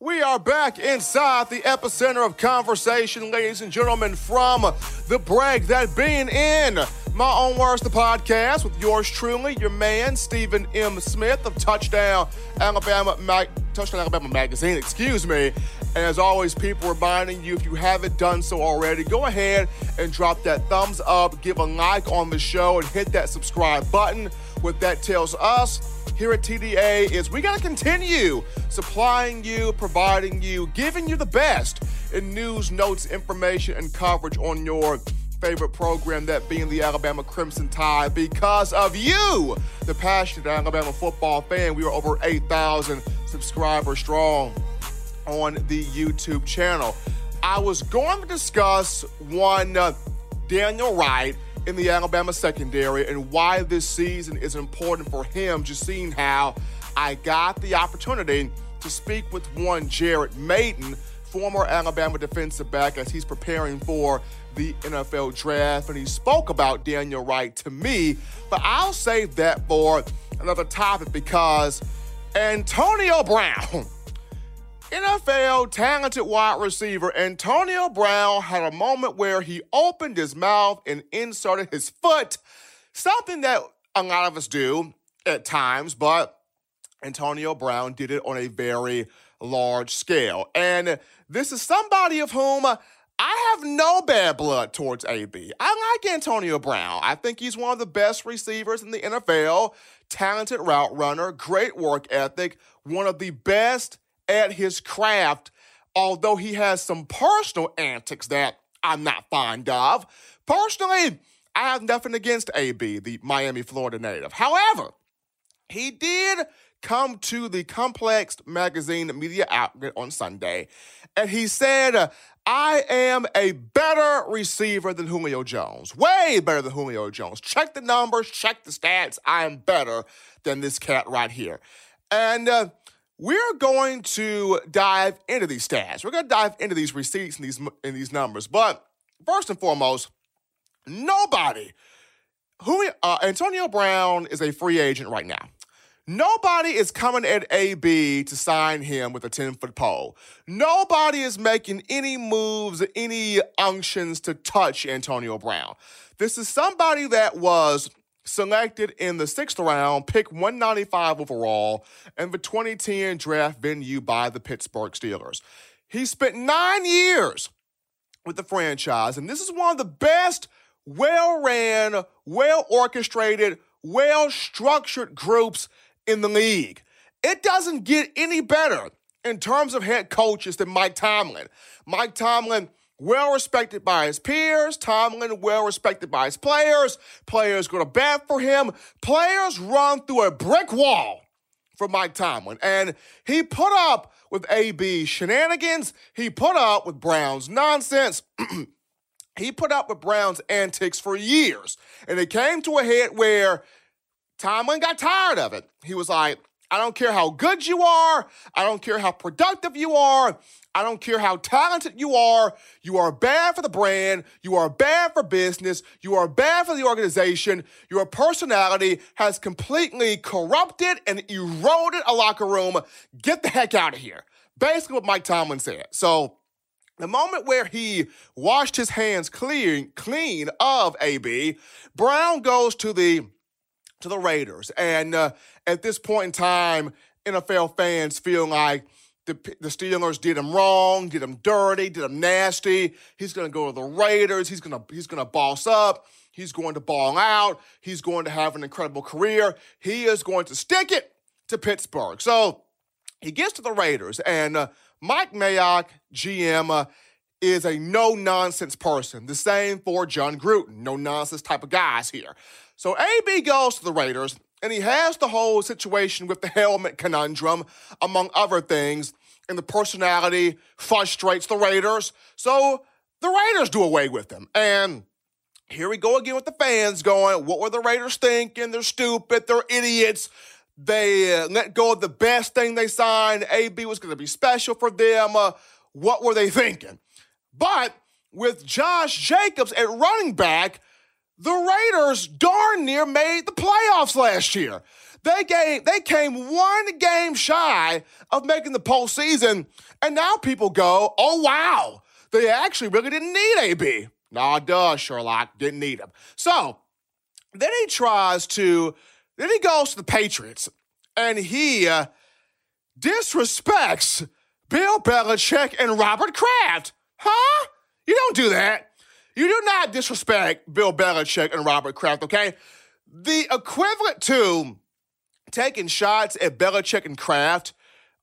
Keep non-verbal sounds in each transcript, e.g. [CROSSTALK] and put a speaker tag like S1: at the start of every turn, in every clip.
S1: We are back inside the epicenter of conversation, ladies and gentlemen, from the break that being in my own words, the podcast with yours truly, your man Stephen M. Smith of Touchdown Alabama Mag- Touchdown Alabama Magazine. Excuse me. And as always, people reminding you if you haven't done so already, go ahead and drop that thumbs up, give a like on the show, and hit that subscribe button. What that tells us here at TDA is we got to continue supplying you, providing you, giving you the best in news, notes, information, and coverage on your favorite program, that being the Alabama Crimson Tide, because of you, the passionate Alabama football fan. We are over 8,000 subscribers strong on the YouTube channel. I was going to discuss one uh, Daniel Wright in the Alabama secondary and why this season is important for him, just seeing how I got the opportunity to speak with one Jared Mayden, former Alabama defensive back, as he's preparing for the NFL draft. And he spoke about Daniel Wright to me, but I'll save that for another topic because Antonio Brown. NFL talented wide receiver Antonio Brown had a moment where he opened his mouth and inserted his foot, something that a lot of us do at times, but Antonio Brown did it on a very large scale. And this is somebody of whom I have no bad blood towards AB. I like Antonio Brown. I think he's one of the best receivers in the NFL, talented route runner, great work ethic, one of the best at his craft, although he has some personal antics that I'm not fond of. Personally, I have nothing against AB, the Miami, Florida native. However, he did come to the Complex Magazine media outlet on Sunday, and he said, I am a better receiver than Julio Jones. Way better than Julio Jones. Check the numbers, check the stats. I am better than this cat right here. And uh, we're going to dive into these stats. We're going to dive into these receipts and these and these numbers. But first and foremost, nobody who uh, Antonio Brown is a free agent right now. Nobody is coming at AB to sign him with a 10 foot pole. Nobody is making any moves, any unctions to touch Antonio Brown. This is somebody that was selected in the sixth round, pick 195 overall, and the 2010 draft venue by the Pittsburgh Steelers. He spent nine years with the franchise, and this is one of the best, well ran, well orchestrated, well structured groups in the league. It doesn't get any better in terms of head coaches than Mike Tomlin. Mike Tomlin well respected by his peers. Tomlin, well respected by his players. Players go to bat for him. Players run through a brick wall for Mike Tomlin. And he put up with AB shenanigans. He put up with Brown's nonsense. [CLEARS THROAT] he put up with Brown's antics for years. And it came to a head where Tomlin got tired of it. He was like, I don't care how good you are. I don't care how productive you are. I don't care how talented you are. You are bad for the brand. You are bad for business. You are bad for the organization. Your personality has completely corrupted and eroded a locker room. Get the heck out of here. Basically, what Mike Tomlin said. So, the moment where he washed his hands clean, clean of AB, Brown goes to the to the Raiders, and uh, at this point in time, NFL fans feel like the, the Steelers did him wrong, did him dirty, did him nasty. He's going to go to the Raiders. He's going to he's going to boss up. He's going to ball out. He's going to have an incredible career. He is going to stick it to Pittsburgh. So he gets to the Raiders, and uh, Mike Mayock, GM, uh, is a no nonsense person. The same for Jon Gruden, no nonsense type of guys here. So AB goes to the Raiders, and he has the whole situation with the helmet conundrum, among other things, and the personality frustrates the Raiders. So the Raiders do away with him. And here we go again with the fans going, What were the Raiders thinking? They're stupid, they're idiots. They uh, let go of the best thing they signed. AB was going to be special for them. Uh, what were they thinking? But with Josh Jacobs at running back, the Raiders darn near made the playoffs last year. They came, they came one game shy of making the postseason, and now people go, oh wow, they actually really didn't need AB. Nah, duh, Sherlock, didn't need him. So then he tries to, then he goes to the Patriots, and he uh, disrespects Bill Belichick and Robert Kraft. Huh? You don't do that. You do not disrespect Bill Belichick and Robert Kraft, okay? The equivalent to taking shots at Belichick and Kraft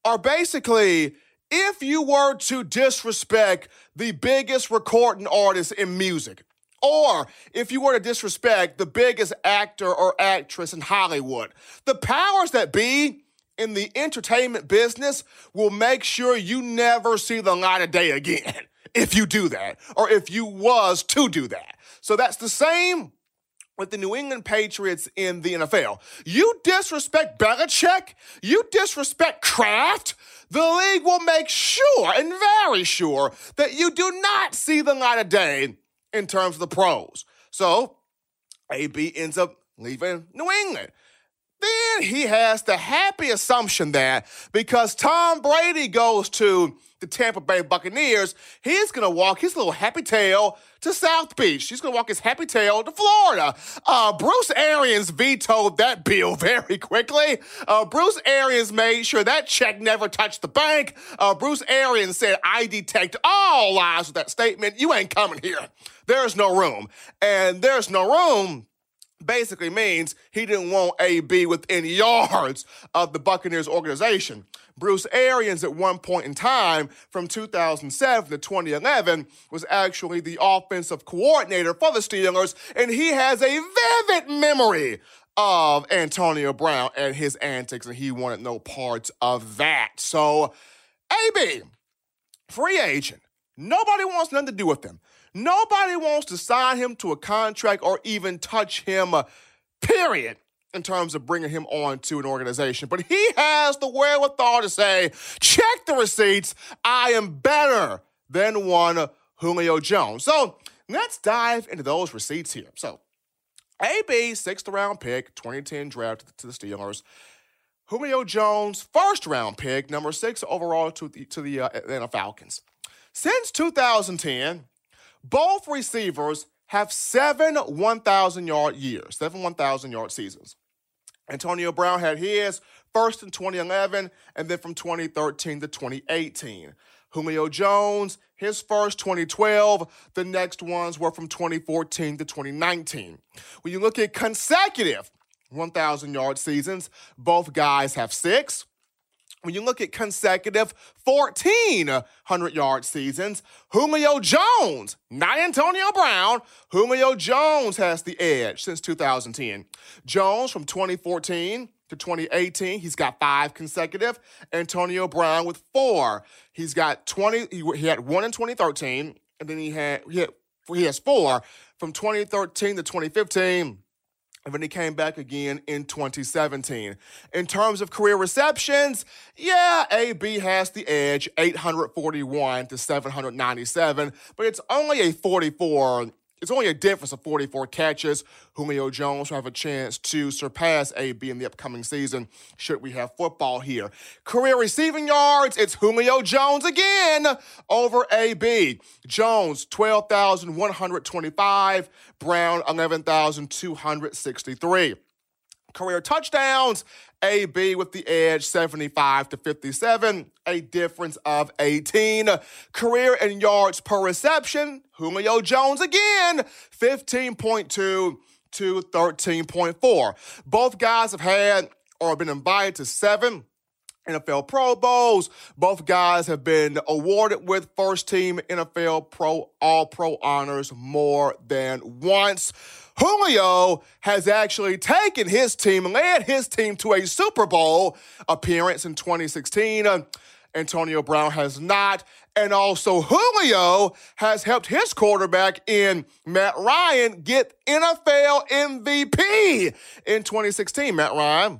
S1: are basically if you were to disrespect the biggest recording artist in music, or if you were to disrespect the biggest actor or actress in Hollywood, the powers that be in the entertainment business will make sure you never see the light of day again [LAUGHS] if you do that, or if you was to do that. So that's the same with the New England Patriots in the NFL. You disrespect Belichick, you disrespect Kraft, the league will make sure and very sure that you do not see the light of day in terms of the pros. So AB ends up leaving New England. Then he has the happy assumption that because Tom Brady goes to the Tampa Bay Buccaneers, he's going to walk his little happy tail to South Beach. He's going to walk his happy tail to Florida. Uh, Bruce Arians vetoed that bill [LAUGHS] very quickly. Uh, Bruce Arians made sure that check never touched the bank. Uh, Bruce Arians said, I detect all lies with that statement. You ain't coming here. There's no room. And there's no room basically means he didn't want AB within yards of the Buccaneers organization. Bruce Arians, at one point in time from 2007 to 2011, was actually the offensive coordinator for the Steelers, and he has a vivid memory of Antonio Brown and his antics, and he wanted no parts of that. So, AB, free agent, nobody wants nothing to do with him. Nobody wants to sign him to a contract or even touch him, uh, period, in terms of bringing him on to an organization. But he has the wherewithal to say, check the receipts. I am better than one Julio Jones. So let's dive into those receipts here. So, AB, sixth round pick, 2010 draft to the Steelers. Julio Jones, first round pick, number six overall to the, to the uh, Atlanta Falcons. Since 2010, both receivers have seven 1,000 yard years, seven 1,000 yard seasons. Antonio Brown had his first in 2011 and then from 2013 to 2018. Julio Jones, his first 2012. The next ones were from 2014 to 2019. When you look at consecutive 1,000 yard seasons, both guys have six. When you look at consecutive 1,400 yard seasons, Julio Jones, not Antonio Brown, Julio Jones has the edge since 2010. Jones from 2014 to 2018, he's got five consecutive. Antonio Brown with four. He's got 20, he, he had one in 2013, and then he had, he had he has four from 2013 to 2015. And then he came back again in 2017. In terms of career receptions, yeah, AB has the edge, 841 to 797, but it's only a 44 it's only a difference of 44 catches. Julio Jones will have a chance to surpass AB in the upcoming season, should we have football here. Career receiving yards, it's Julio Jones again over AB. Jones, 12,125. Brown, 11,263 career touchdowns. AB with the edge 75 to 57, a difference of 18. Career in yards per reception, Julio Jones again, 15.2 to 13.4. Both guys have had or been invited to seven NFL Pro Bowls. Both guys have been awarded with first team NFL Pro All Pro honors more than once. Julio has actually taken his team, led his team to a Super Bowl appearance in 2016. Uh, Antonio Brown has not. And also, Julio has helped his quarterback in Matt Ryan get NFL MVP in 2016. Matt Ryan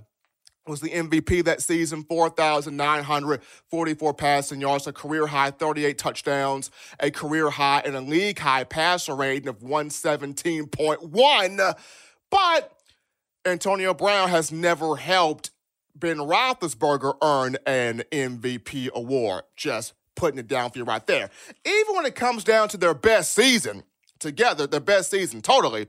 S1: was the MVP that season, 4,944 passing yards, a career high 38 touchdowns, a career high and a league high passer rating of 117.1. But Antonio Brown has never helped Ben Roethlisberger earn an MVP award. Just putting it down for you right there. Even when it comes down to their best season together, their best season totally,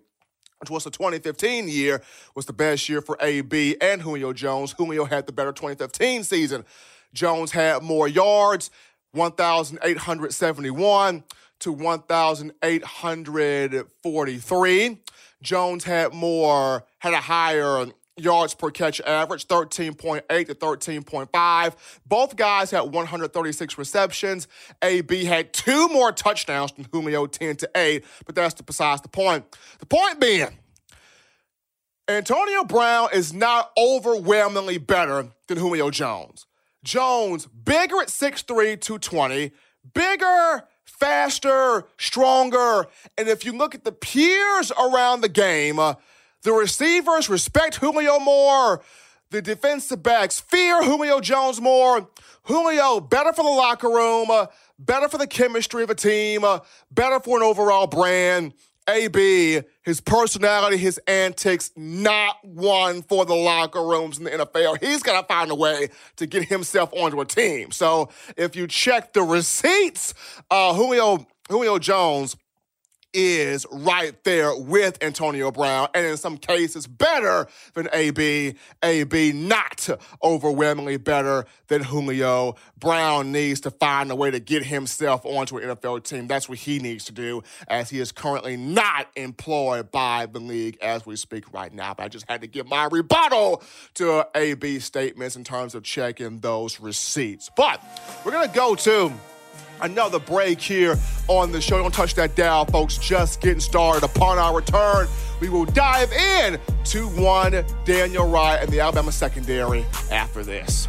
S1: was the 2015 year, was the best year for AB and Julio Jones. Julio had the better 2015 season. Jones had more yards, 1,871 to 1,843. Jones had more, had a higher yards per catch average, 13.8 to 13.5. Both guys had 136 receptions. AB had two more touchdowns than Julio, 10 to 8, but that's besides the point. The point being, Antonio Brown is not overwhelmingly better than Julio Jones. Jones, bigger at 6'3, 220, bigger, faster, stronger. And if you look at the peers around the game, uh, the receivers respect Julio more. The defensive backs fear Julio Jones more. Julio, better for the locker room, uh, better for the chemistry of a team, uh, better for an overall brand. AB, his personality, his antics, not one for the locker rooms in the NFL. He's got to find a way to get himself onto a team. So if you check the receipts, uh, Julio, Julio Jones is right there with Antonio Brown, and in some cases better than AB. AB not overwhelmingly better than Julio. Brown needs to find a way to get himself onto an NFL team. That's what he needs to do, as he is currently not employed by the league as we speak right now. But I just had to give my rebuttal to AB statements in terms of checking those receipts. But we're gonna go to another break here on the show. Don't touch that dial, folks. Just getting started. Upon our return, we will dive in to one Daniel Wright and the Alabama secondary after this.